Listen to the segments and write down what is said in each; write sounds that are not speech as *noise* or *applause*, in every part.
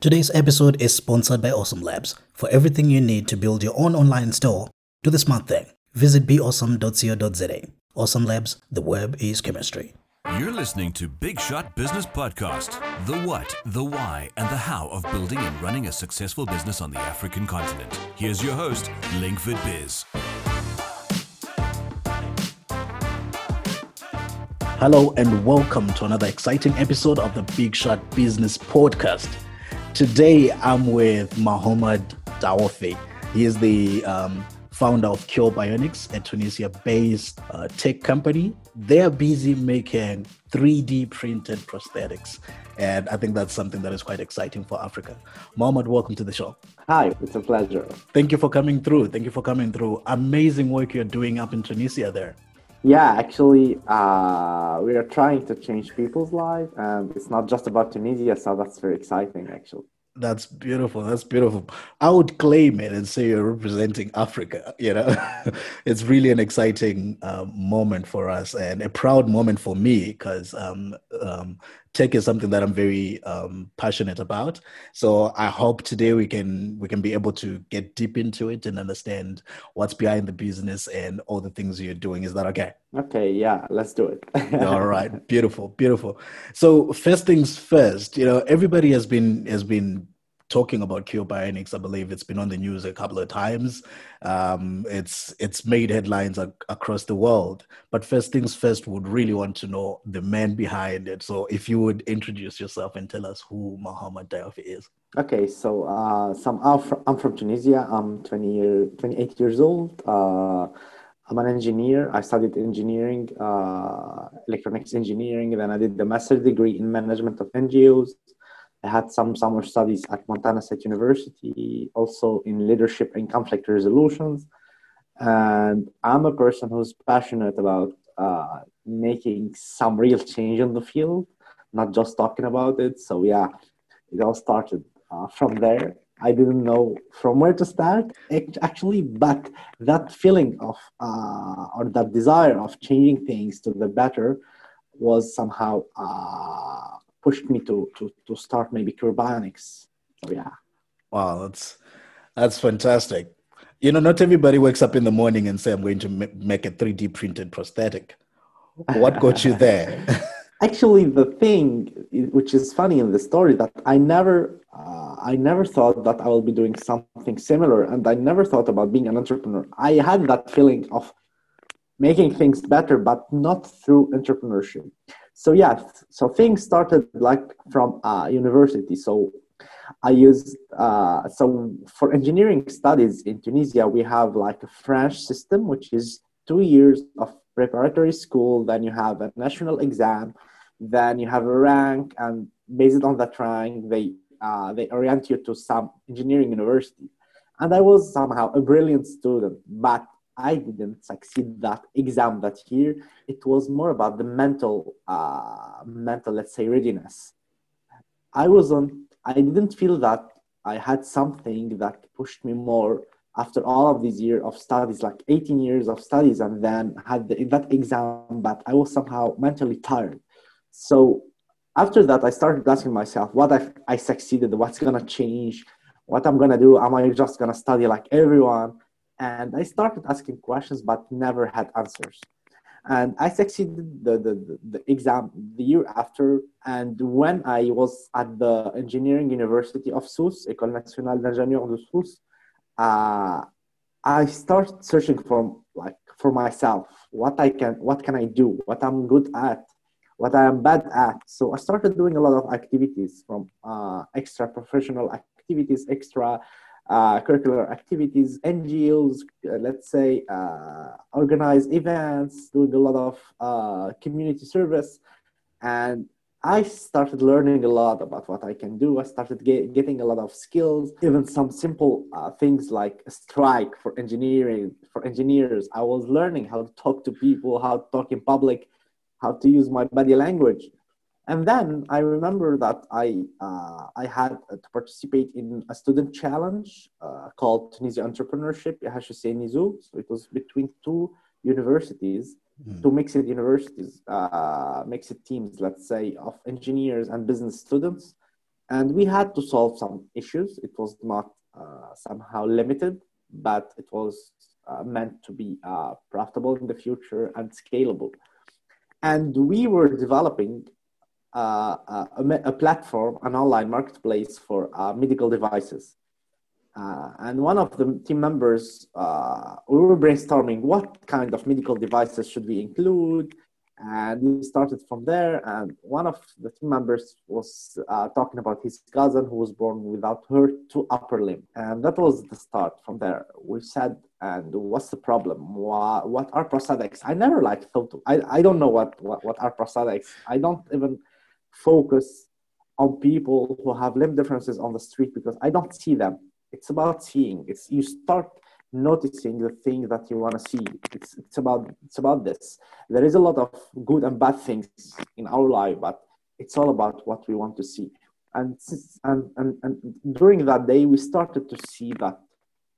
Today's episode is sponsored by Awesome Labs. For everything you need to build your own online store, do the smart thing. Visit beawesome.co.za. Awesome Labs, the web is chemistry. You're listening to Big Shot Business Podcast the what, the why, and the how of building and running a successful business on the African continent. Here's your host, Linkford Biz. Hello, and welcome to another exciting episode of the Big Shot Business Podcast. Today, I'm with Mohamed Dhaouafi. He is the um, founder of Cure Bionics, a Tunisia based uh, tech company. They're busy making 3D printed prosthetics. And I think that's something that is quite exciting for Africa. Mohamed, welcome to the show. Hi, it's a pleasure. Thank you for coming through. Thank you for coming through. Amazing work you're doing up in Tunisia there. Yeah, actually, uh, we are trying to change people's lives, and it's not just about Tunisia, so that's very exciting, actually. That's beautiful. That's beautiful. I would claim it and say you're representing Africa. You know, *laughs* it's really an exciting uh, moment for us and a proud moment for me because um, um, tech is something that I'm very um, passionate about. So I hope today we can we can be able to get deep into it and understand what's behind the business and all the things you're doing. Is that okay? Okay. Yeah. Let's do it. all *laughs* right. Beautiful. Beautiful. So first things first. You know, everybody has been has been talking about Cure Bionics. I believe it's been on the news a couple of times. Um, it's it's made headlines ac- across the world. But first things first, would really want to know the man behind it. So if you would introduce yourself and tell us who Mohamed Dhaouafi is. Okay, so uh, so I'm from, I'm from Tunisia. I'm 20 year, 28 years old. Uh, I'm an engineer. I studied engineering, uh, electronics engineering. Then I did the master's degree in management of NGOs. I had some summer studies at Montana State University, also in leadership and conflict resolutions. And I'm a person who's passionate about uh, making some real change in the field, not just talking about it. So, yeah, it all started uh, from there. I didn't know from where to start actually, but that feeling of uh, or that desire of changing things to the better was somehow uh, pushed me to to to start maybe Cure Bionics. So yeah. Wow, that's that's fantastic. You know, not everybody wakes up in the morning and say, "I'm going to make a 3D printed prosthetic." What got you *laughs* there? Actually, the thing which is funny in the story that I never, uh, I never thought that I will be doing something similar, and I never thought about being an entrepreneur. I had that feeling of making things better, but not through entrepreneurship so yeah so things started like from uh, university. So i used uh, so for engineering studies in tunisia we have like a french system which is two years of preparatory school then you have a national exam then you have a rank and based on that rank they uh, they orient you to some engineering university. And i was somehow a brilliant student but I didn't succeed that exam that year. It was more about the mental, uh, mental, let's say, readiness. I wasn't. I didn't feel that I had something that pushed me more after all of these years of studies, like 18 years of studies, and then had the, that exam. But I was somehow mentally tired. So after that, I started asking myself, what if I succeeded? What's gonna change? What I'm gonna do? Am I just gonna study like everyone? And I started asking questions but never had answers. And I succeeded the, the, the exam the year after. And when I was at the engineering university of Sousse, École Nationale d'Ingénieurs de Sousse, uh, I started searching for like for myself what I can what can I do, what I'm good at, what I am bad at. So I started doing a lot of activities from uh, extra professional activities, extra uh, curricular activities, NGOs, uh, let's say, uh, organize events, doing a lot of uh, community service. And I started learning a lot about what I can do. I started get, getting a lot of skills, even some simple uh, things like a strike for engineering, for engineers. I was learning how to talk to people, how to talk in public, how to use my body language. And then I remember that I, uh, I had to participate in a student challenge uh, called Tunisia Entrepreneurship, Nizou. So it was between two universities, mm. two mixed universities, uh, mixed teams, let's say, of engineers and business students. And we had to solve some issues. It was not uh, somehow limited, but it was uh, meant to be uh, profitable in the future and scalable. And we were developing uh, a, a, platform, an online marketplace for uh, medical devices. Uh, and one of the team members, uh, we were brainstorming what kind of medical devices should we include, and we started from there. And one of the team members was uh, talking about his cousin who was born without her two upper limb, and that was the start. From there, we said, "And what's the problem? What, what are prosthetics?" I never like thought. I I don't know what what what are prosthetics. I don't even focus on people who have limb differences on the street because I don't see them. It's about seeing. It's you start noticing the things that you want to see. It's, it's about it's about this. There is a lot of good and bad things in our life, but it's all about what we want to see. And and and, and during that day, we started to see that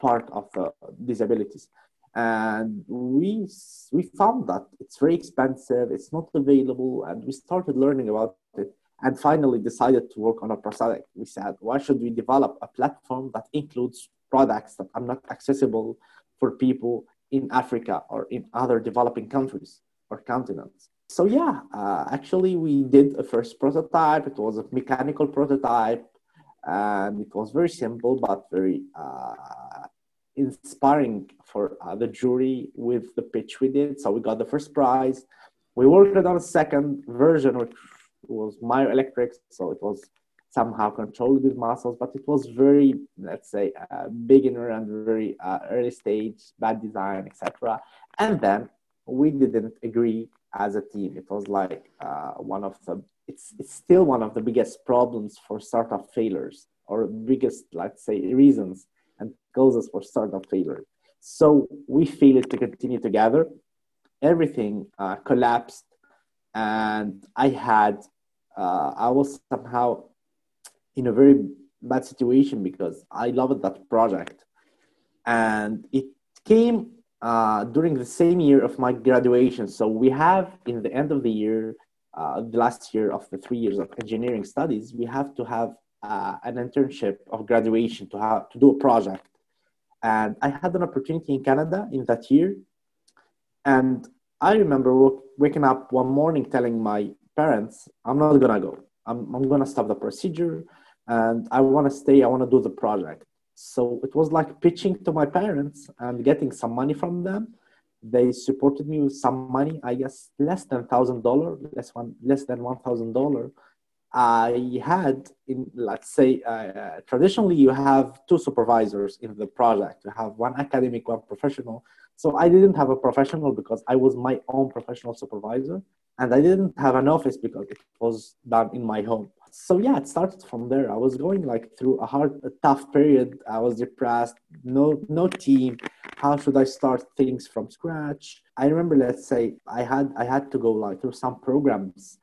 part of the disabilities, and we we found that it's very expensive. It's not available, and we started learning about it. And finally, decided to work on a prosthetic. We said, why should we develop a platform that includes products that are not accessible for people in Africa or in other developing countries or continents. So yeah, uh, actually we did a first prototype. It was a mechanical prototype, and it was very simple but very uh, inspiring for uh, the jury with the pitch we did. So we got the first prize. We worked on a second version, which was myoelectrics. So it was somehow controlled with muscles, but it was very, let's say, uh, beginner and very uh, early stage, bad design, etc. And then we didn't agree as a team. It was like uh, one of the, it's, it's still one of the biggest problems for startup failures or biggest, let's say, reasons causes for startup failure. So we failed to continue together. Everything uh, collapsed, and I had, uh, I was somehow in a very bad situation because I loved that project. And it came uh, during the same year of my graduation. So we have, in the end of the year, uh, the last year of the three years of engineering studies, we have to have uh, an internship of graduation to have to do a project. And I had an opportunity in Canada in that year. And I remember waking up one morning telling my parents, I'm not gonna go. I'm, I'm gonna stop the procedure and I want to stay, I want to do the project. So it was like pitching to my parents and getting some money from them. They supported me with some money, I guess less than thousand dollar, less one, less than one thousand dollar. I had in let's say uh, traditionally you have two supervisors in the project. You have one academic, one professional. So I didn't have a professional because I was my own professional supervisor, and I didn't have an office because it was done in my home. So yeah it started from there. I was going like through a hard a tough period. I was depressed no no team. How should i start things from scratch? I remember let's say i had i had to go like through some programs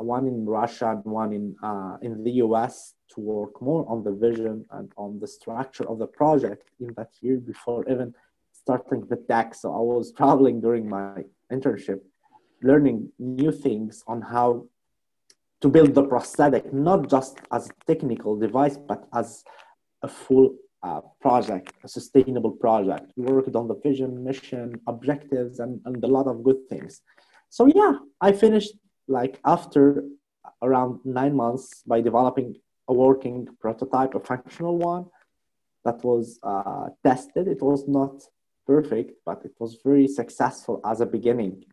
one in russia and one in uh, in the us to work more on the vision and on the structure of the project in that year before even starting the tech. So i was *laughs* traveling during my internship learning new things on how to build the prosthetic not just as a technical device but as a full uh, project a sustainable project. We worked on the vision mission objectives and, and a lot of good things. So yeah i finished like after around nine months by developing a working prototype a functional one that was uh, tested it was not perfect but it was very successful as a beginning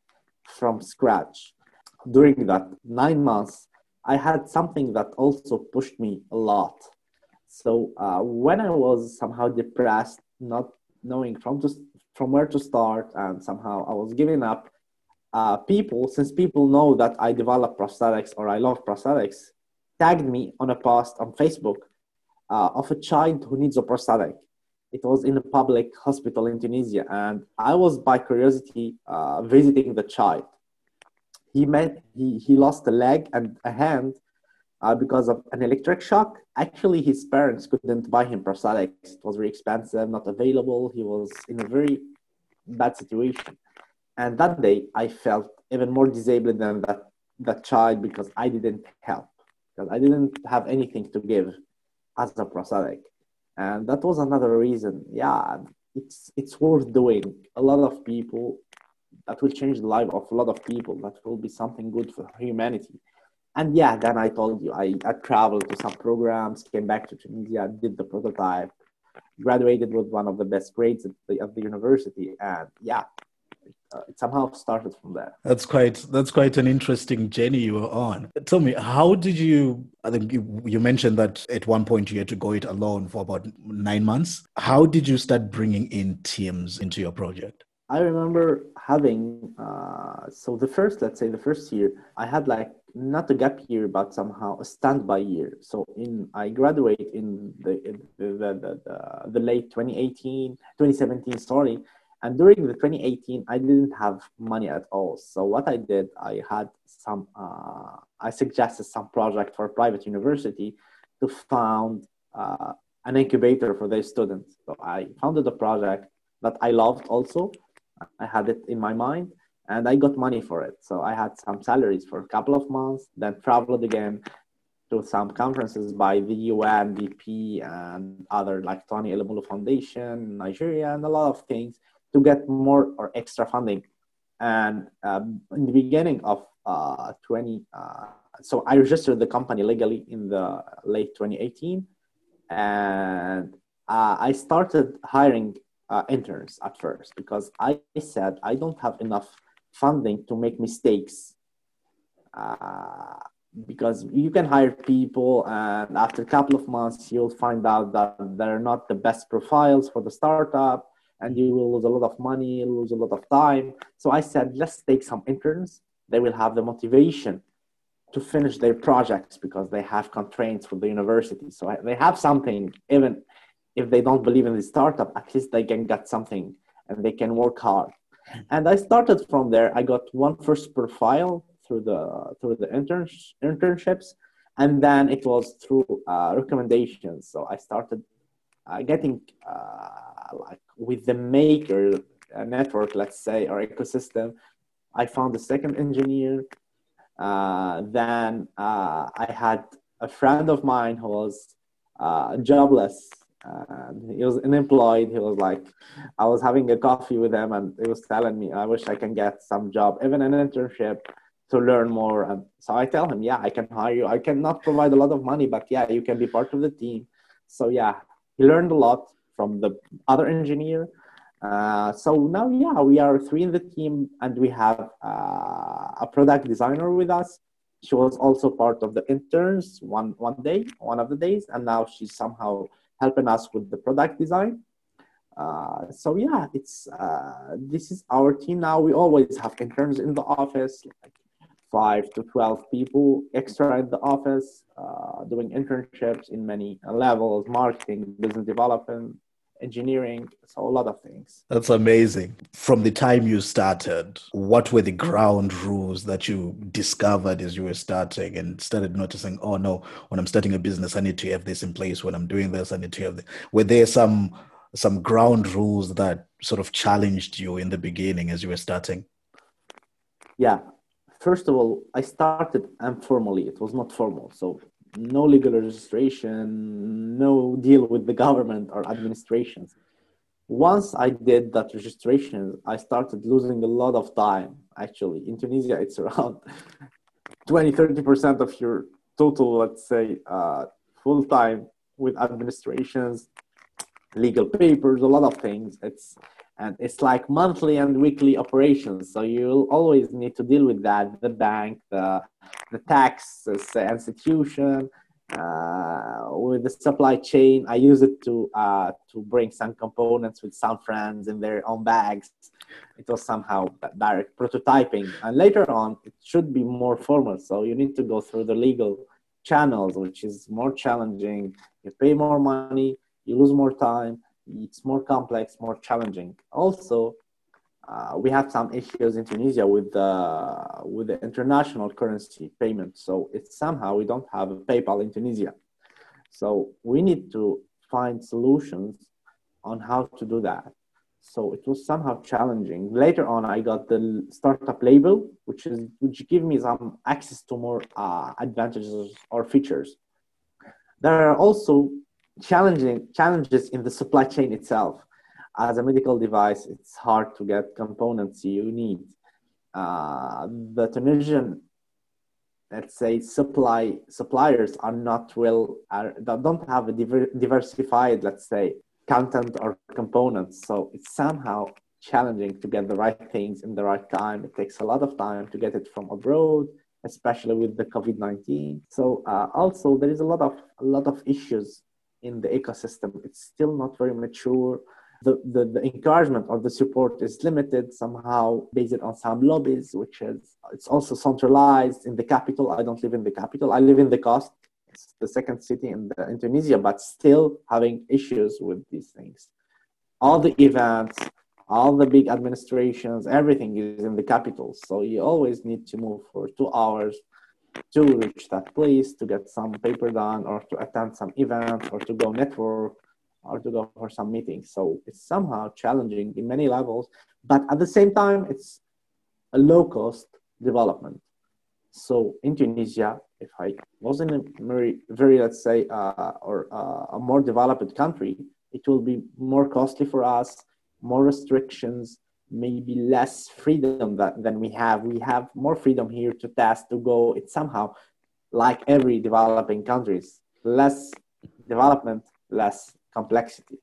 from scratch during that nine months I had something that also pushed me a lot. So uh, when I was somehow depressed, not knowing from to, from where to start, and somehow I was giving up, uh, people, since people know that I develop prosthetics or I love prosthetics, tagged me on a post on Facebook uh, of a child who needs a prosthetic. It was in a public hospital in Tunisia, and I was by curiosity uh, visiting the child he met he, he lost a leg and a hand uh, because of an electric shock. Actually, his parents couldn't buy him prosthetics. It was very expensive, not available. He was in a very bad situation. And that day, I felt even more disabled than that, that child because I didn't help. because I didn't have anything to give as a prosthetic, and that was another reason. Yeah, it's it's worth doing. A lot of people that will change the life of a lot of people. That will be something good for humanity. And yeah, then I told you I, I traveled to some programs, came back to Tunisia, did the prototype, graduated with one of the best grades at the, at the university, and yeah, uh, it somehow started from there. That's quite that's quite an interesting journey you were on. Tell me, how did you? I think you, you mentioned that at one point you had to go it alone for about nine months. How did you start bringing in teams into your project? I remember having uh, so the first, let's say the first year, I had like not a gap year, but somehow a standby year. So in I graduate in the the, the, the, the late 2018, 2017, sorry, and during the 2018, I didn't have money at all. So what I did, I had some, uh, I suggested some project for a private university to found uh, an incubator for their students. So I founded a project that I loved also. I had it in my mind and I got money for it. So I had some salaries for a couple of months, then traveled again to some conferences by the UN, DP, and other like Tony Elumelu Foundation, Nigeria, and a lot of things to get more or extra funding. And um, in the beginning of uh, 20, uh, so I registered the company legally in the late 2018, and uh, I started hiring uh, interns at first because I said I don't have enough funding to make mistakes. Uh, because you can hire people and after a couple of months you'll find out that they're not the best profiles for the startup and you will lose a lot of money, lose a lot of time. So I said, let's take some interns. They will have the motivation to finish their projects because they have constraints from the university. So they have something, even if they don't believe in the startup, at least they can get something and they can work hard. And I started from there. I got one first profile through the through the interns, internships, and then it was through uh, recommendations. So I started uh, getting uh, like with the maker network, let's say, or ecosystem, I found a second engineer. Uh, then uh, I had a friend of mine who was uh, jobless. he was unemployed. He was like, I was having a coffee with him, and he was telling me, I wish I can get some job, even an internship, to learn more. And so I tell him, yeah, I can hire you. I cannot provide a lot of money, but yeah, you can be part of the team. So yeah, he learned a lot from the other engineer. Uh, so now, yeah, we are three in the team, and we have uh, a product designer with us. She was also part of the interns one one day, one of the days, and now she's somehow helping us with the product design. Uh, so yeah, it's uh, this is our team now. We always have interns in the office, like five to 12 people extra in the office uh, doing internships in many levels marketing business development engineering so a lot of things that's amazing from the time you started what were the ground rules that you discovered as you were starting and started noticing oh no when i'm starting a business i need to have this in place when i'm doing this i need to have this. were there some some ground rules that sort of challenged you in the beginning as you were starting yeah first of all, I started informally. It was not formal. So no legal registration, no deal with the government or administrations. Once I did that registration, I started losing a lot of time. Actually, in Tunisia, *laughs* it's around 20, 30% of your total, let's say, uh, full time with administrations, legal papers, a lot of things. It's and it's like monthly and weekly operations so you'll always need to deal with that the bank the the tax institution uh, with the supply chain. I use it to uh, to bring some components with some friends in their own bags. It was somehow direct prototyping. And later on it should be more formal so you need to go through the legal channels which is more challenging. You pay more money you lose more time it's more complex, more challenging. Also, uh, we have some issues in Tunisia with the with the international currency payment. So it's somehow we don't have PayPal in Tunisia. So we need to find solutions on how to do that. so it was somehow challenging. Later on, I got the startup label, which is which give me some access to more uh, advantages or features. There are also challenging challenges in the supply chain itself. As a medical device, it's hard to get components you need. Uh, the Tunisian, let's say, supply suppliers are not well, are, don't have a diver, diversified, let's say, content or components. So it's somehow challenging to get the right things in the right time. It takes a lot of time to get it from abroad, especially with the COVID nineteen. So uh, also there is a lot of a lot of issues in the ecosystem. It's still not very mature. The, the, the encouragement or the support is limited somehow based on some lobbies, which is it's also centralized in the capital. I don't live in the capital. I live in the coast it's the second city in, the, in Tunisia, but still having issues with these things. All the events, all the big administrations, everything is in the capital. So you always need to move for two hours to reach that place to get some paper done or to attend some event or to go network or to go for some meetings. So it's somehow challenging in many levels, but at the same time, it's a low cost development. So in Tunisia, if I was in a very, very let's say, uh, or uh, a more developed country, it will be more costly for us, more restrictions, maybe less freedom that, than we have. We have more freedom here to test, to go. It's somehow like every developing countries, less development, less complexity.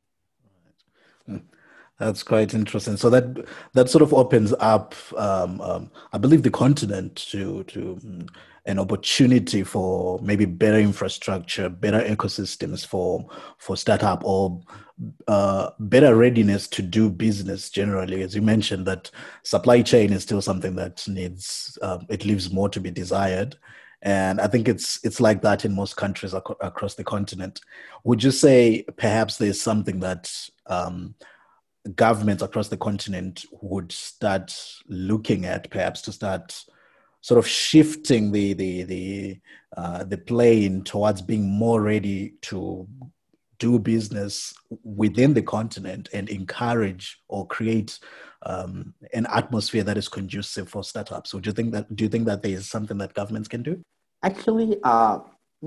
That's quite interesting. So that that sort of opens up, um, um, I believe, the continent to to mm, an opportunity for maybe better infrastructure, better ecosystems for for startup or uh, better readiness to do business generally. As you mentioned, that supply chain is still something that needs um, it leaves more to be desired, and I think it's it's like that in most countries ac- across the continent. Would you say perhaps there's something that um, governments across the continent would start looking at perhaps to start sort of shifting the the the uh, the plane towards being more ready to do business within the continent and encourage or create um, an atmosphere that is conducive for startups. So, do you think that do you think that there is something that governments can do? Actually, uh,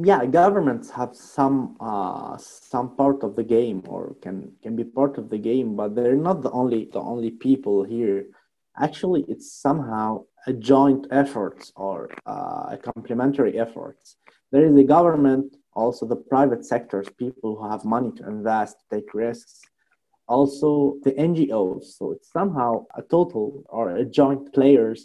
yeah governments have some uh, some part of the game or can can be part of the game but they're not the only the only people here actually it's somehow a joint efforts or uh, a complementary efforts. there is the government also the private sectors people who have money to invest take risks also the ngos so it's somehow a total or a joint players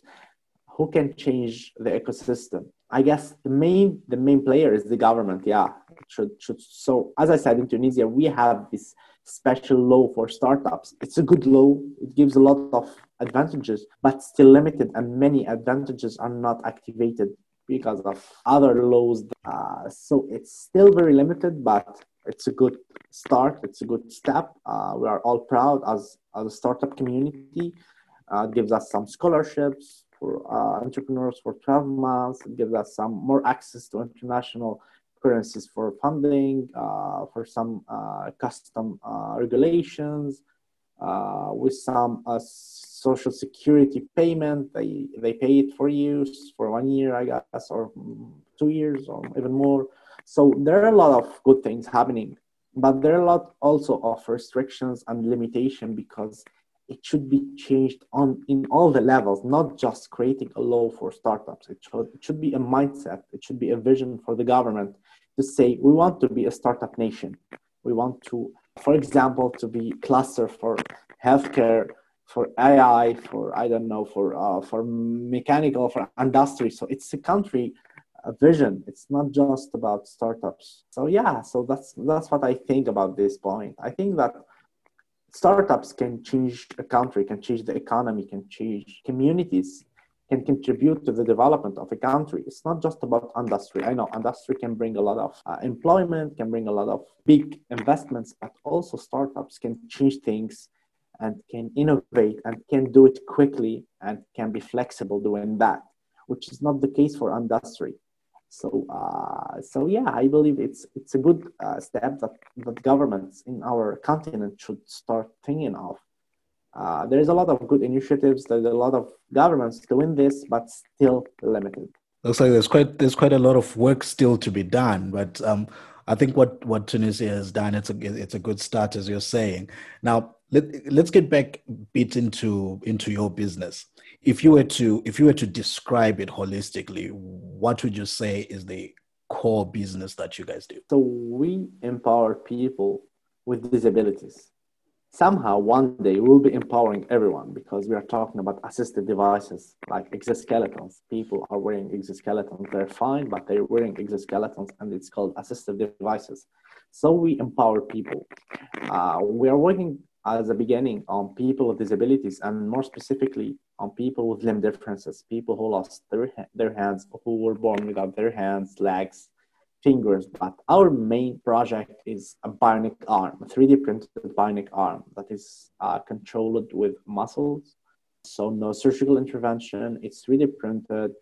who can change the ecosystem I guess the main the main player is the government. Yeah, should should. So as I said in Tunisia, we have this special law for startups. It's a good law. It gives a lot of advantages, but still limited, and many advantages are not activated because of other laws. Uh, so it's still very limited, but it's a good start. It's a good step. Uh, we are all proud as, as a startup community. Uh, it gives us some scholarships, for uh, entrepreneurs for 12 months. It gives us some more access to international currencies for funding, uh, for some uh, custom regulations, with some social security payment. They, they pay it for you for one year, I guess, or two years, or even more. So there are a lot of good things happening, but there are a lot also of restrictions and limitation because it should be changed on in all the levels, not just creating a law for startups. It should, it should be a mindset. It should be a vision for the government to say we want to be a startup nation. We want to, for example, to be cluster for healthcare, for AI, for I don't know, for uh, for mechanical, for industry. So it's a country a vision. It's not just about startups. So yeah, so that's that's what I think about this point. I think that startups can change a country, can change the economy, can change communities, can contribute to the development of a country. It's not just about industry. I know industry can bring a lot of uh, employment, can bring a lot of big investments, but also startups can change things and can innovate and can do it quickly and can be flexible doing that, which is not the case for industry. So, uh, so yeah, I believe it's it's a good uh, step that that governments in our continent should start thinking of. Uh, there's a lot of good initiatives. There's a lot of governments doing this, but still limited. Looks like there's quite there's quite a lot of work still to be done. But um, I think what what Tunisia has done it's a it's a good start, as you're saying. Now let let's get back a bit into into your business. If you were to if you were to describe it holistically, what would you say is the core business that you guys do? So we empower people with disabilities somehow one day we'll be empowering everyone because we are talking about assistive devices like exoskeletons. People are wearing exoskeletons. They're fine, but they're wearing exoskeletons and it's called assistive devices. So we empower people. Uh, we are working as a beginning on people with disabilities and more specifically on people with limb differences, people who lost their, their hands, who were born without their hands, legs, fingers, but our main project is a bionic arm, a 3D printed bionic arm that is uh, controlled with muscles. So no surgical intervention. It's 3D printed.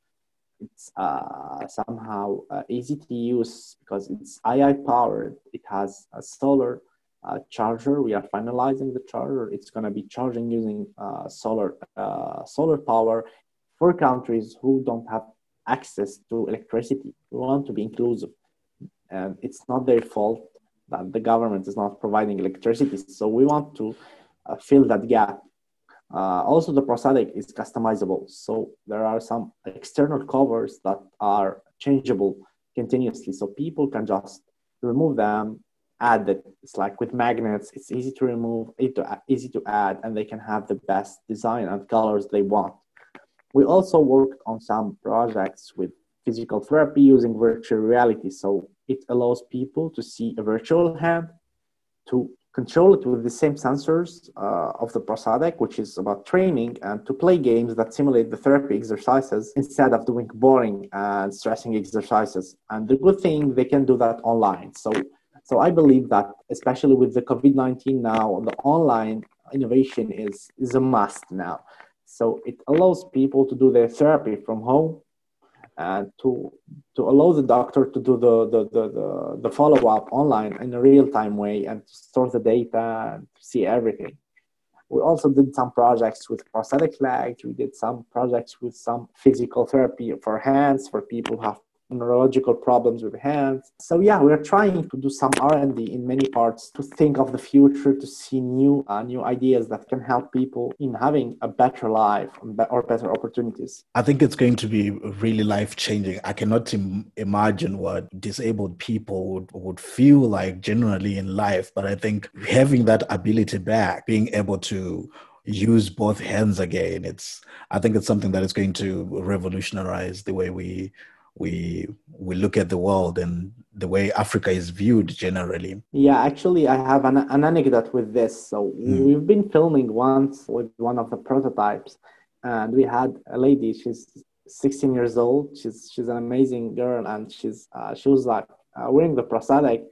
It's uh, somehow uh, easy to use because it's AI powered. It has a solar uh, charger. We are finalizing the charger. It's going to be charging using uh, solar uh, solar power for countries who don't have access to electricity. We want to be inclusive and it's not their fault that the government is not providing electricity. So we want to uh, fill that gap. Uh, also, the prosthetic is customizable. So there are some external covers that are changeable continuously. So people can just remove them, add it. It's like with magnets, it's easy to remove, easy to add, and they can have the best design and colors they want. We also worked on some projects with physical therapy using virtual reality. So it allows people to see a virtual hand, to control it with the same sensors uh, of the prosthetic, which is about training, and to play games that simulate the therapy exercises instead of doing boring and stressing exercises. And the good thing, they can do that online. So, so I believe that, especially with the COVID 19 now, the online innovation is, is a must now. So it allows people to do their therapy from home and to to allow the doctor to do the the, the, the, the follow-up online in a real-time way and to store the data and see everything. We also did some projects with prosthetic legs. We did some projects with some physical therapy for hands for people who have neurological problems with hands. So yeah, we're trying to do some R&D in many parts to think of the future, to see new uh, new ideas that can help people in having a better life or better opportunities. I think it's going to be really life changing. I cannot Im- imagine what disabled people would, would feel like generally in life, but I think having that ability back, being able to use both hands again it's i think it's something that is going to revolutionize the way we we we look at the world and the way Africa is viewed generally. Yeah, actually, I have an, an anecdote with this. So mm. we've been filming once with one of the prototypes, and we had a lady. She's 16 years old. She's she's an amazing girl, and she's uh, she was like uh, wearing the prosthetic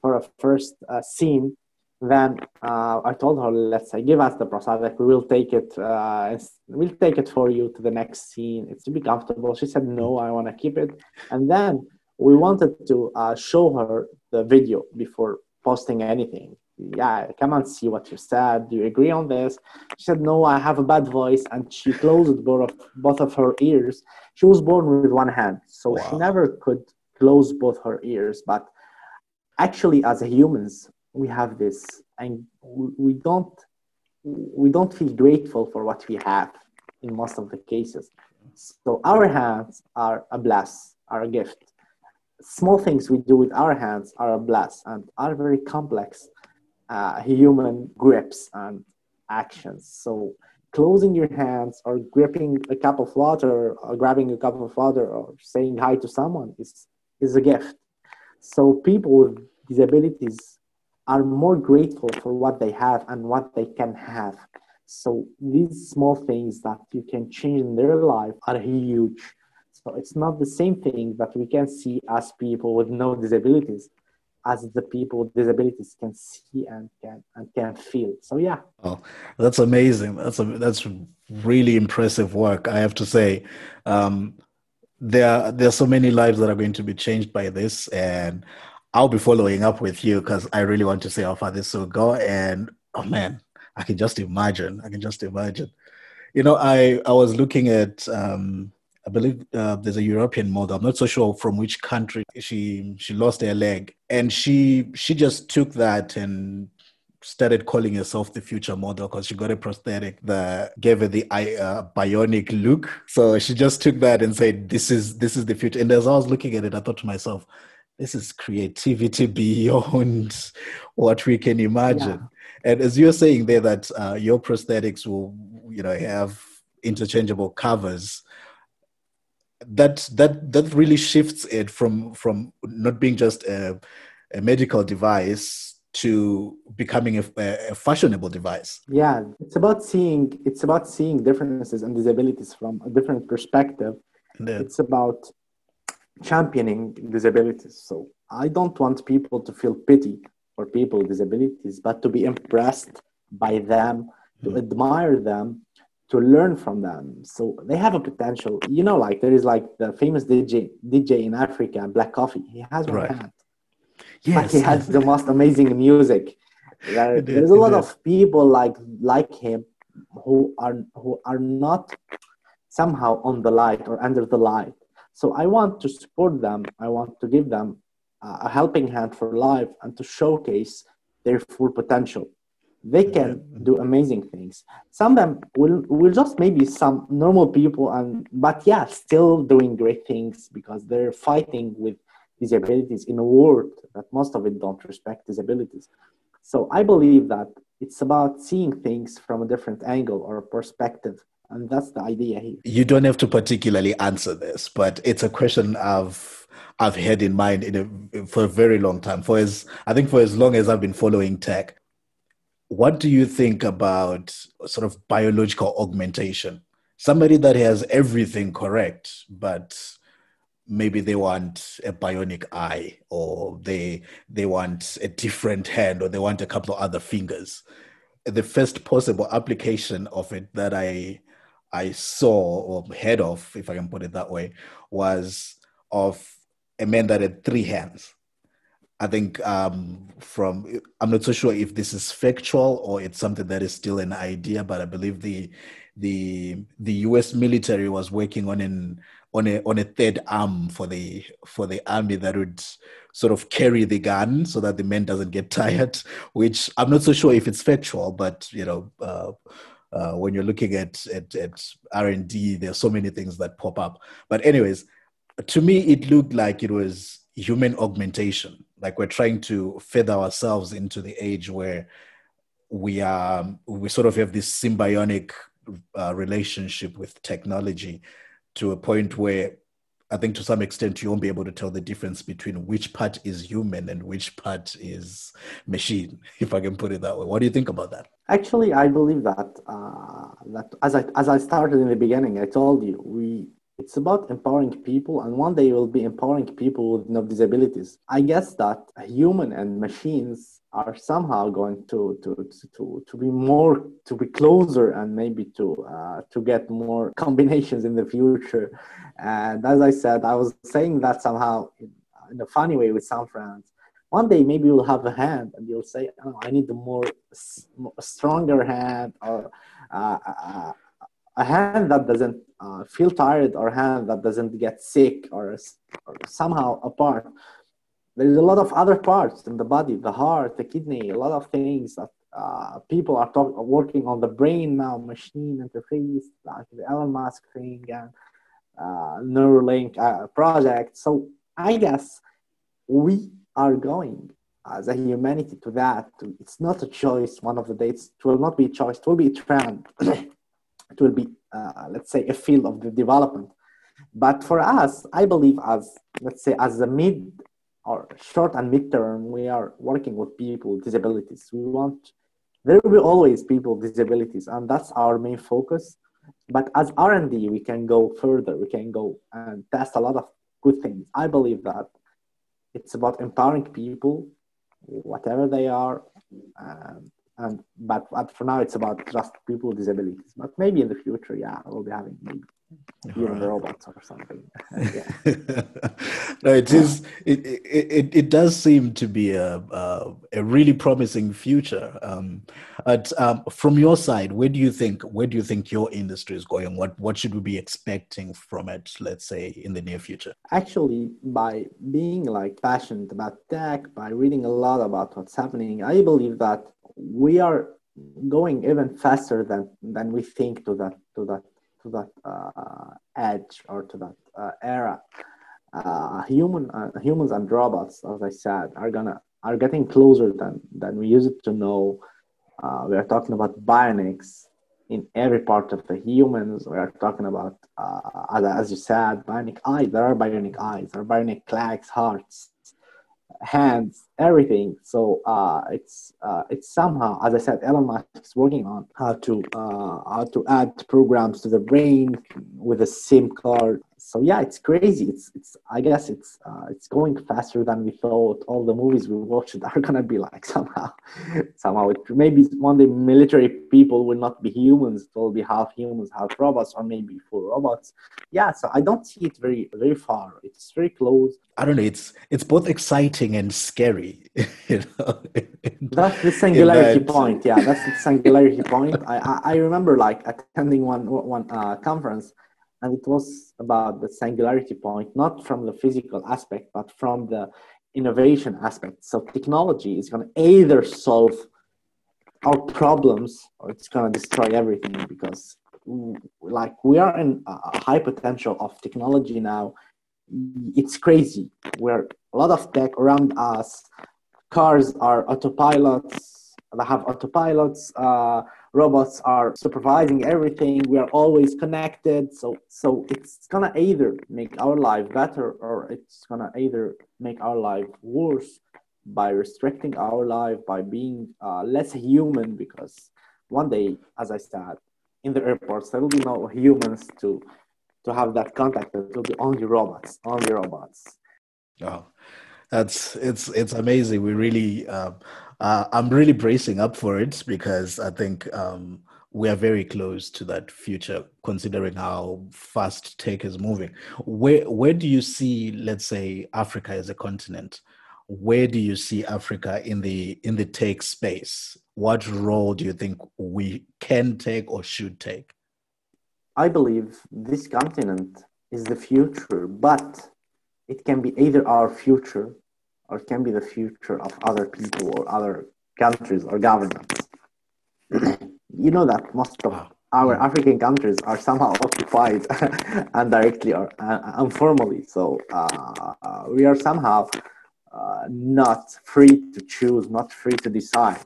for a first uh, scene then uh, I told her, let's say, give us the prosthetic. We will take it. Uh, we'll take it for you to the next scene. It's to be comfortable. She said, no, I want to keep it. And then we wanted to uh, show her the video before posting anything. Yeah, come and see what you said. Do you agree on this? She said, no, I have a bad voice. And she closed both of, both of her ears. She was born with one hand, so wow. she never could close both her ears. But actually, as humans, we have this and we don't we don't feel grateful for what we have in most of the cases. So our hands are a bless are a gift. Small things we do with our hands are a bless and are very complex uh, human grips and actions. So closing your hands or gripping a cup of water or grabbing a cup of water or saying hi to someone is is a gift. So people with disabilities are more grateful for what they have and what they can have. So these small things that you can change in their life are huge. So it's not the same thing that we can see as people with no disabilities as the people with disabilities can see and can and can feel. So yeah. Oh, that's amazing. That's a, that's really impressive work. I have to say, um, there there are so many lives that are going to be changed by this, and I'll be following up with you because I really want to see how far this will go. And oh man, I can just imagine. I can just imagine. You know, I I was looking at um, I believe uh, there's a European model. I'm not so sure from which country she she lost her leg, and she she just took that and started calling herself the future model because she got a prosthetic that gave her the uh, bionic look. So she just took that and said, "This is this is the future." And as I was looking at it, I thought to myself, "This is creativity beyond *laughs* what we can imagine." Yeah. And as you're saying there, that uh, your prosthetics will, you know, have interchangeable covers that that that really shifts it from from not being just a, a medical device to becoming a, a, fashionable device yeah it's about seeing it's about seeing differences and disabilities from a different perspective it's about championing disabilities so i don't want people to feel pity for people with disabilities but to be impressed by them to mm. admire them to learn from them so they have a potential you know like there is like the famous dj dj in africa black coffee he has one right. hand Yes. he has the most amazing music. *laughs* There, there's a lot of people like like him who are who are not somehow on the light or under the light. So I want to support them. I want to give them a helping hand for life and to showcase their full potential. They can mm-hmm. do amazing things. Some of them will will just maybe some normal people and but yeah, still doing great things because they're fighting with disabilities in a world that most of it don't respect disabilities. So I believe that it's about seeing things from a different angle or a perspective. And that's the idea here. You don't have to particularly answer this, but it's a question I've I've had in mind in a, for a very long time. For as I think for as long as I've been following tech, what do you think about sort of biological augmentation? Somebody that has everything correct, but maybe they want a bionic eye or they they want a different hand or they want a couple of other fingers the first possible application of it that i i saw or heard of if i can put it that way was of a man that had three hands. I think um, from i'm not so sure if this is factual or it's something that is still an idea but i believe the the the us military was working on an on a on a third arm for the for the army that would sort of carry the gun so that the man doesn't get *laughs* tired which i'm not so sure if it's factual but you know uh, uh, when you're looking at, at, at r&d there's so many things that pop up but anyways to me it looked like it was human augmentation like we're trying to feather ourselves into the age where we are we sort of have this symbiotic uh, relationship with technology to a point where I think to some extent you won't be able to tell the difference between which part is human and which part is machine, *laughs* if I can put it that way. What do you think about that? Actually, I believe that uh, that as I as I started in the beginning, I told you we it's about empowering people, and one day we'll be empowering people with no disabilities. I guess that human and machines are somehow going to to to to be more to be closer and maybe to uh, to get more combinations in the future and as i said i was saying that somehow in a funny way with some friends one day maybe you'll have a hand and you'll say oh, i need a more a stronger hand or uh, a, a hand that doesn't uh, feel tired or hand that doesn't get sick or, or somehow apart. There's a lot of other parts in the body the heart the kidney a lot of things that uh, people are talk, working on the brain now machine interface like the elon musk thing and uh, neuralink uh, project. So i guess we are going as a humanity to that it's not a choice one of the dates it will not be a choice it will be a trend *clears throat* it will be uh, let's say a field of the development but for us i believe as let's say as a mid or short and midterm, we are working with people with disabilities. We want there will be always people with disabilities, and that's our main focus. But as R and D, we can go further. We can go and test a lot of good things. I believe that it's about empowering people, whatever they are, and, and but, but for now, it's about just people with disabilities. But maybe in the future, yeah, we'll be having maybe even right. robots or something. *laughs* no, it is. It, it it does seem to be a a, a really promising future. Um, but um, from your side, where do you think where do you think your industry is going? What what should we be expecting from it? Let's say in the near future. Actually, by being like passionate about tech, by reading a lot about what's happening, I believe that we are going even faster than than we think to that to that to that uh, edge or to that uh, era. Uh, human uh, humans and robots, as I said, are gonna are getting closer than than we used to know. Uh, we are talking about bionics in every part of the humans. We are talking about, uh, as, as you said, bionic eyes. There are bionic eyes. There are bionic legs, hearts, hands, everything. So uh, it's uh, it's somehow, as I said, Elon Musk is working on how to uh, how to add programs to the brain with a SIM card so yeah, it's crazy. It's it's I guess it's uh, it's going faster than we thought. All the movies we watched *laughs* are gonna be like somehow *laughs* somehow it, maybe one day military people will not be humans. It will be half humans, half robots, or maybe full robots. Yeah, so I don't see it very very far. It's very close. I don't know. It's it's both exciting and scary. *laughs* you know? that's the singularity that... point. Yeah, that's the singularity point. I, I, I remember like attending one one uh, conference and it was about the singularity point not from the physical aspect but from the innovation aspect. So technology is going to either solve our problems or it's going to destroy everything because like we are in a high potential of technology now. It's crazy. We're a lot of tech around us. Cars are autopilots. That have autopilots uh, robots are supervising everything. We are always connected. So so it's gonna either make our life better or it's gonna either make our life worse by restricting our life by being uh, less human because one day as i said in the airports there will be no humans to to have that contact. There will be only robots only robots. Oh that's it's it's amazing. We really um, uh, I'm really bracing up for it because I think um, we are very close to that future, considering how fast tech is moving. Where where do you see, let's say, Africa as a continent? Where do you see Africa in the in the tech space? What role do you think we can take or should take? I believe this continent is the future, but it can be either our future or can be the future of other people or other countries or governments. *clears throat* you know that most of our African countries are somehow *laughs* occupied *laughs* indirectly or uh, informally. So uh, uh, we are somehow uh, not free to choose, not free to decide.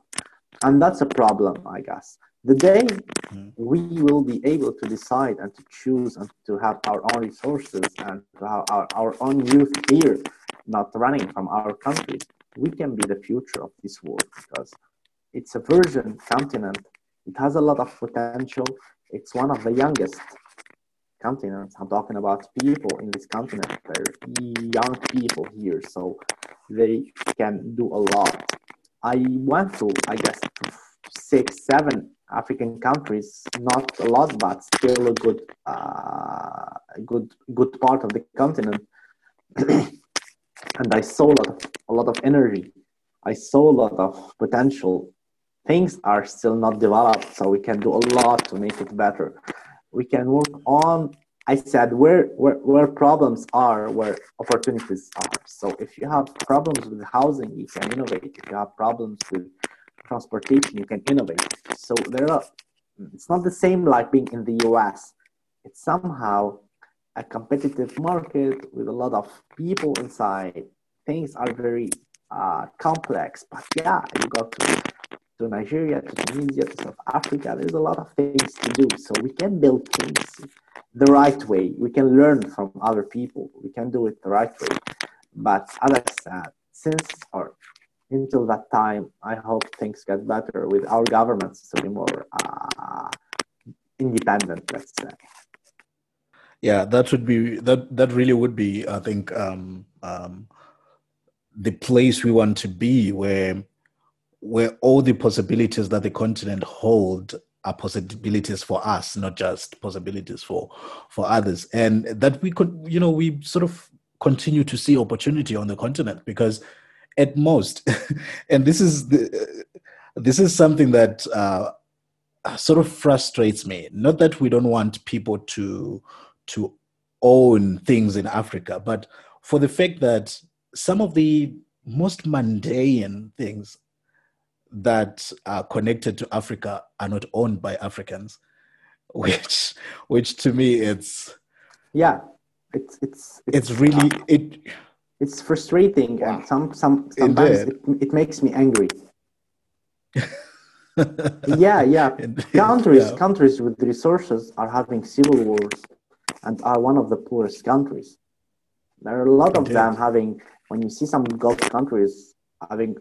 And that's a problem, I guess. The day mm. we will be able to decide and to choose and to have our own resources and to have our, our own youth here not running from our countries, we can be the future of this world because it's a virgin continent. It has a lot of potential. It's one of the youngest continents. I'm talking about people in this continent. They're young people here, so they can do a lot. I went to, I guess, six, seven African countries. Not a lot, but still a good, uh, good, good part of the continent. *clears throat* and I saw a lot of, a lot of energy. I saw a lot of potential. Things are still not developed, so we can do a lot to make it better. We can work on. I said where where, where problems are, where opportunities are. So if you have problems with housing, you can innovate. If you have problems with transportation, you can innovate. So there are. It's not the same like being in the U.S. It's somehow a competitive market with a lot of people inside. Things are very uh, complex, but yeah, you go to, to Nigeria, to Tunisia, to South Africa. There's a lot of things to do. So we can build things the right way. We can learn from other people. We can do it the right way. But as I said, since or until that time, I hope things get better with our governments to be more uh, independent, let's say yeah that would be that that really would be i think um um the place we want to be where where all the possibilities that the continent hold are possibilities for us, not just possibilities for for others, and that we could, you know, we sort of continue to see opportunity on the continent because at most, *laughs* and this is the, this is something that uh, sort of frustrates me. Not that we don't want people to to own things in Africa, but for the fact that some of the most mundane things that are connected to Africa are not owned by Africans, *laughs* which which to me it's yeah, it's it's it's, it's really it it's frustrating wow. and some some sometimes it, it makes me angry. *laughs* yeah, yeah. countries yeah. countries with resources are having civil wars and are one of the poorest countries. There are a lot of them having when you see some Gulf countries having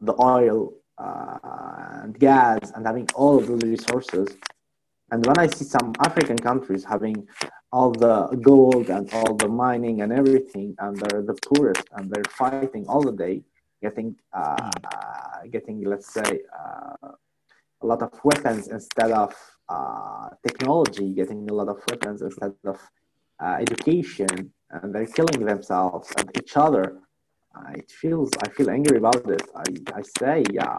the oil uh, and gas and having all of the resources. And when I see some African countries having all the gold and all the mining and everything, and they're the poorest and they're fighting all the day, getting, uh, uh, getting let's say, uh, a lot of weapons instead of uh, technology, getting a lot of weapons instead of uh, education, and they're killing themselves and each other it feels I feel angry about this. I, I say yeah,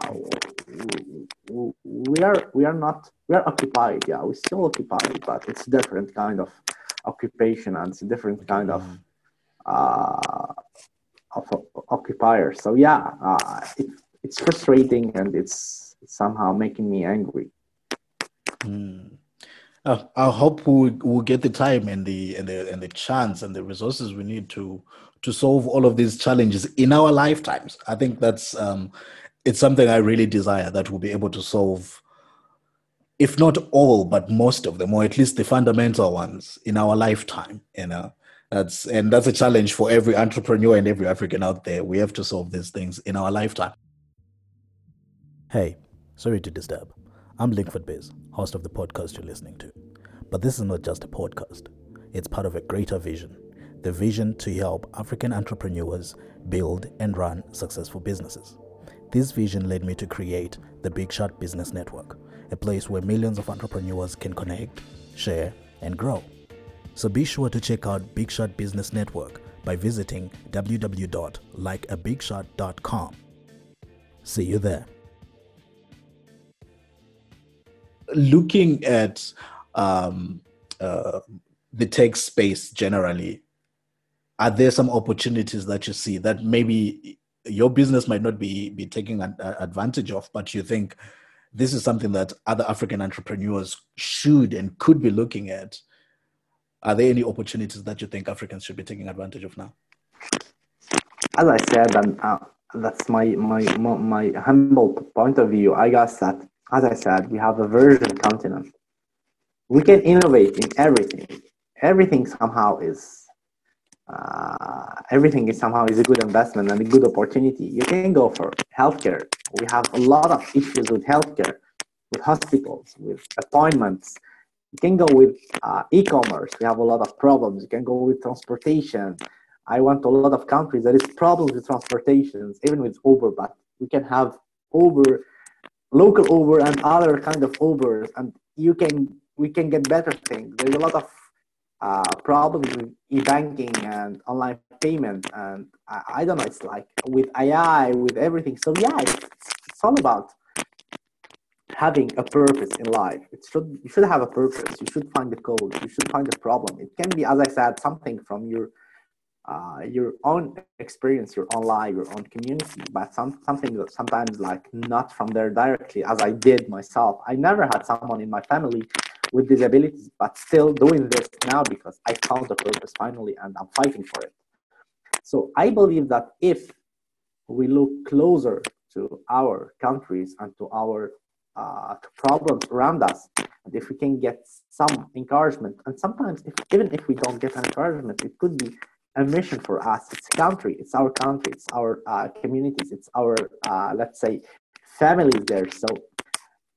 we are we are not we are occupied. Yeah, we're still occupied, but it's different kind of occupation and it's a different kind of uh, of occupier. So yeah, uh, it, it's frustrating and it's somehow making me angry. Mm. Uh, I hope we'll, we'll get the time and the and the and the chance and the resources we need to to solve all of these challenges in our lifetimes. I think that's um, it's something I really desire that we'll be able to solve, if not all, but most of them, or at least the fundamental ones in our lifetime. You know, that's and that's a challenge for every entrepreneur and every African out there. We have to solve these things in our lifetime. Hey, sorry to disturb. I'm Linkford Biz, host of the podcast you're listening to. But this is not just a podcast, it's part of a greater vision the vision to help African entrepreneurs build and run successful businesses. This vision led me to create the Big Shot Business Network, a place where millions of entrepreneurs can connect, share, and grow. So be sure to check out Big Shot Business Network by visiting www.likeabigshot.com. See you there looking at um, uh, the tech space generally, are there some opportunities that you see that maybe your business might not be be taking an, advantage of, but you think this is something that other African entrepreneurs should and could be looking at? Are there any opportunities that you think Africans should be taking advantage of now? As I said, and uh, that's my my my humble point of view. I guess that as I said, we have a virgin continent. We can innovate in everything. Everything somehow is uh, everything is somehow is a good investment and a good opportunity. You can go for healthcare. We have a lot of issues with healthcare, with hospitals, with appointments. You can go with uh, e-commerce. We have a lot of problems. You can go with transportation. I went to a lot of countries. There is problems with transportations, even with Uber, but we can have Uber local Uber and other kind of Ubers, and you can we can get better things. There's a lot of uh, problems with e-banking and online payment, and I, I, don't know. It's like with AI, with everything. So yeah, it's, it's all about having a purpose in life. It should you should have a purpose. You should find the code. You should find the problem. It can be, as I said, something from your uh, your own experience, your own life, your own community, but some, something that sometimes like not from there directly, as I did myself. I never had someone in my family with disabilities, but still doing this now because I found a purpose finally and I'm fighting for it. So I believe that if we look closer to our countries and to our uh, problems around us, and if we can get some encouragement, and sometimes if, even if we don't get encouragement, it could be a mission for us. It's country, it's our country, it's our uh, communities, it's our, uh, let's say, families there. So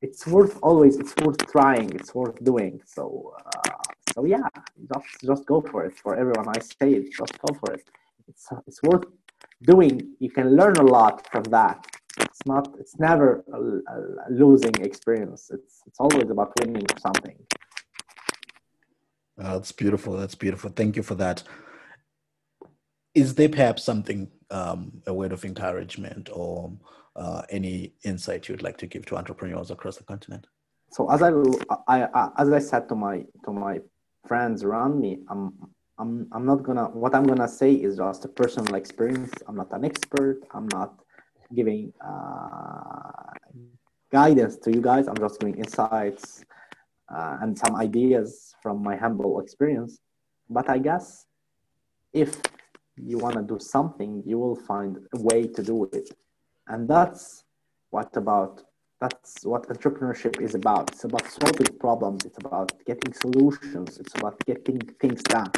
it's worth always, it's worth trying, it's worth doing. So, uh, so yeah, just, just go for it. For everyone I say it, just go for it. It's, it's worth doing. You can learn a lot from that. it's not it's never a, a losing experience it's it's always about winning something oh, that's beautiful that's beautiful thank you for that is there perhaps something um, a word of encouragement or uh, any insight you'd like to give to entrepreneurs across the continent so as I, I, I as i said to my to my friends around me i'm i'm i'm not gonna what i'm gonna say is just a personal experience i'm not an expert i'm not giving uh, guidance to you guys. I'm just giving insights uh, and some ideas from my humble experience. But I guess if you want to do something, you will find a way to do it. And that's what about that's what entrepreneurship is about. It's about solving problems. It's about getting solutions. It's about getting things done.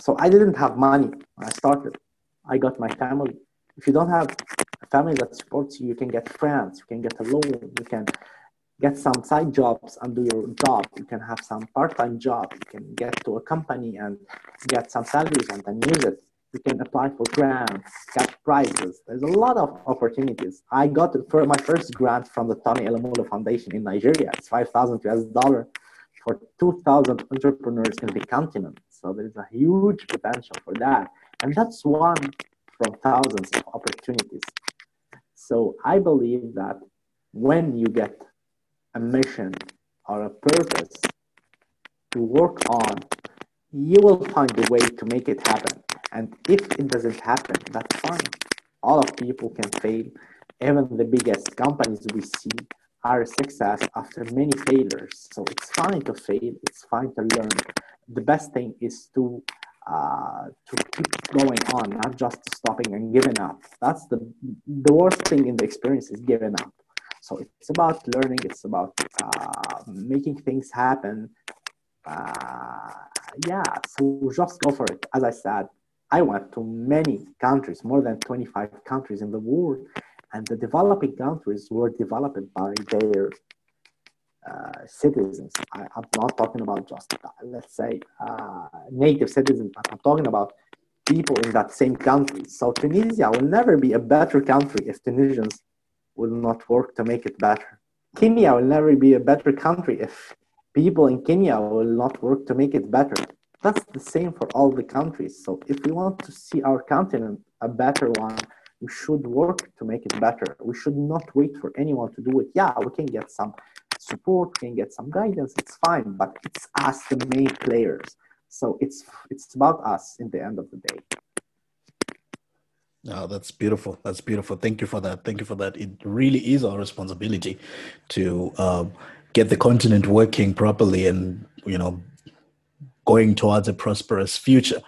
So I didn't have money when I started. I got my family. If you don't have a family that supports you, you can get friends, you can get a loan, you can get some side jobs and do your job. You can have some part-time job. You can get to a company and get some salaries and then use it. You can apply for grants, get prizes. There's a lot of opportunities. I got for my first grant from the Tony Elumelu Foundation in Nigeria. It's 5,000 US dollar for 2,000 entrepreneurs in the continent. So there's a huge potential for that. And that's one from thousands of opportunities. So I believe that when you get a mission or a purpose to work on, you will find a way to make it happen. And if it doesn't happen, that's fine. All of people can fail. Even the biggest companies we see are success after many failures. So it's fine to fail. It's fine to learn. The best thing is to uh, to keep going on, not just stopping and giving up. That's the the worst thing in the experience is giving up. So it's about learning. It's about uh, making things happen. Uh, yeah, so just go for it. As I said, I went to many countries, more than 25 countries in the world, and the developing countries were developed by their uh, citizens. I, am not talking about just, uh, let's say, uh, native citizens, but I'm talking about people in that same country. So Tunisia will never be a better country if Tunisians will not work to make it better. Kenya will never be a better country if people in Kenya will not work to make it better. That's the same for all the countries. So if we want to see our continent a better one, we should work to make it better. We should not wait for anyone to do it. Yeah, we can get some support, we can get some guidance, it's fine, but it's us, the main players. So it's it's about us in the end of the day. Oh, that's beautiful. That's beautiful. Thank you for that. Thank you for that. It really is our responsibility to um, get the continent working properly and you know going towards a prosperous future.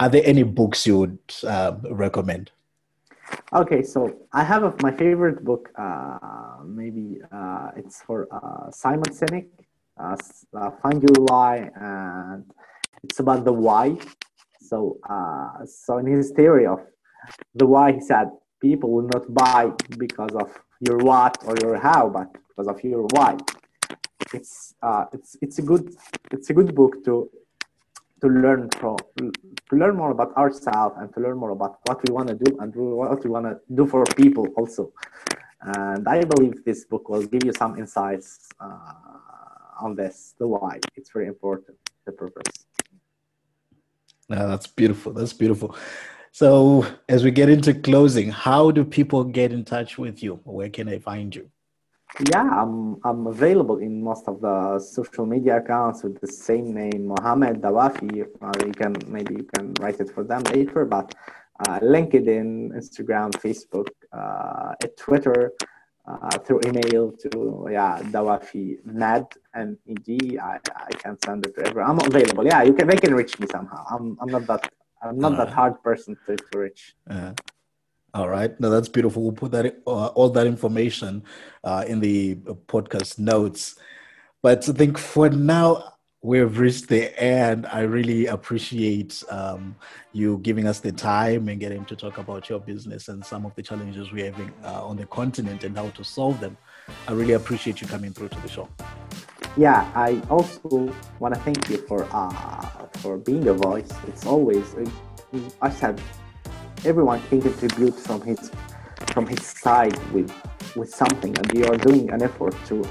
Are there any books you would uh, recommend? Okay, so I have a, my favorite book. Uh, maybe uh, it's for uh, Simon Sinek, uh, uh, "Find Your Why," and it's about the why. So, so in his theory of the why, he said people will not buy because of your what or your how, but because of your why. It's it's it's a good it's a good book to to learn from to learn more about ourselves and to learn more about what we want to do and what we want to do for people also. And i believe this book will give you some insights uh, on this the why. It's very important the purpose. No, that's beautiful that's beautiful. So as we get into closing how do people get in touch with you? Where can they find you yeah, I'm I'm available in most of the social media accounts with the same name, Mohamed Dhaouafi. Uh, you can maybe you can write it for them later, but uh, LinkedIn, Instagram, Facebook, uh, Twitter, uh, through email to yeah Dhaouafi Med and EG. I, I can send it to everyone. I'm available. Yeah, you can they can reach me somehow. I'm I'm not that I'm not that hard person to, to reach. Uh-huh. All right. No, that's beautiful. We'll put that uh, all that information uh, in the podcast notes. But I think for now we've reached the end. I really appreciate um, you giving us the time and getting to talk about your business and some of the challenges we're having uh, on the continent and how to solve them. I really appreciate you coming through to the show. Yeah, I also want to thank you for uh, for being a voice. It's always I said everyone can contribute from his from his side with with something, and you are doing an effort to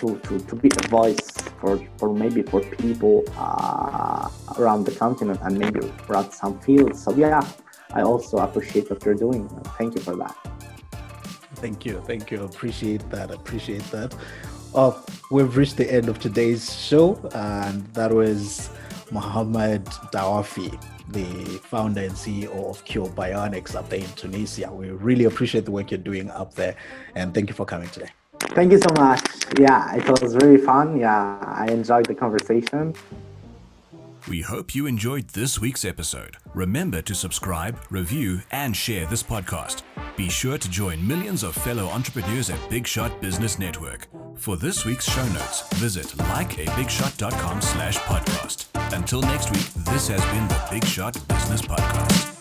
to, to, to be a voice for, for maybe for people uh, around the continent and maybe around some fields. So yeah, I also appreciate what you're doing. Thank you for that. Thank you. Thank you. Appreciate that. Appreciate that. Uh, we've reached the end of today's show, and that was Mohamed Dhaouafi, the founder and CEO of Cure Bionics up there in Tunisia. We really appreciate the work you're doing up there, and thank you for coming today. Thank you so much. Yeah, it was really fun. Yeah, I enjoyed the conversation. We hope you enjoyed this week's episode. Remember to subscribe, review, and share this podcast. Be sure to join millions of fellow entrepreneurs at Big Shot Business Network. For this week's show notes, visit likeabigshot.com slash podcast. Until next week, this has been the Big Shot Business Podcast.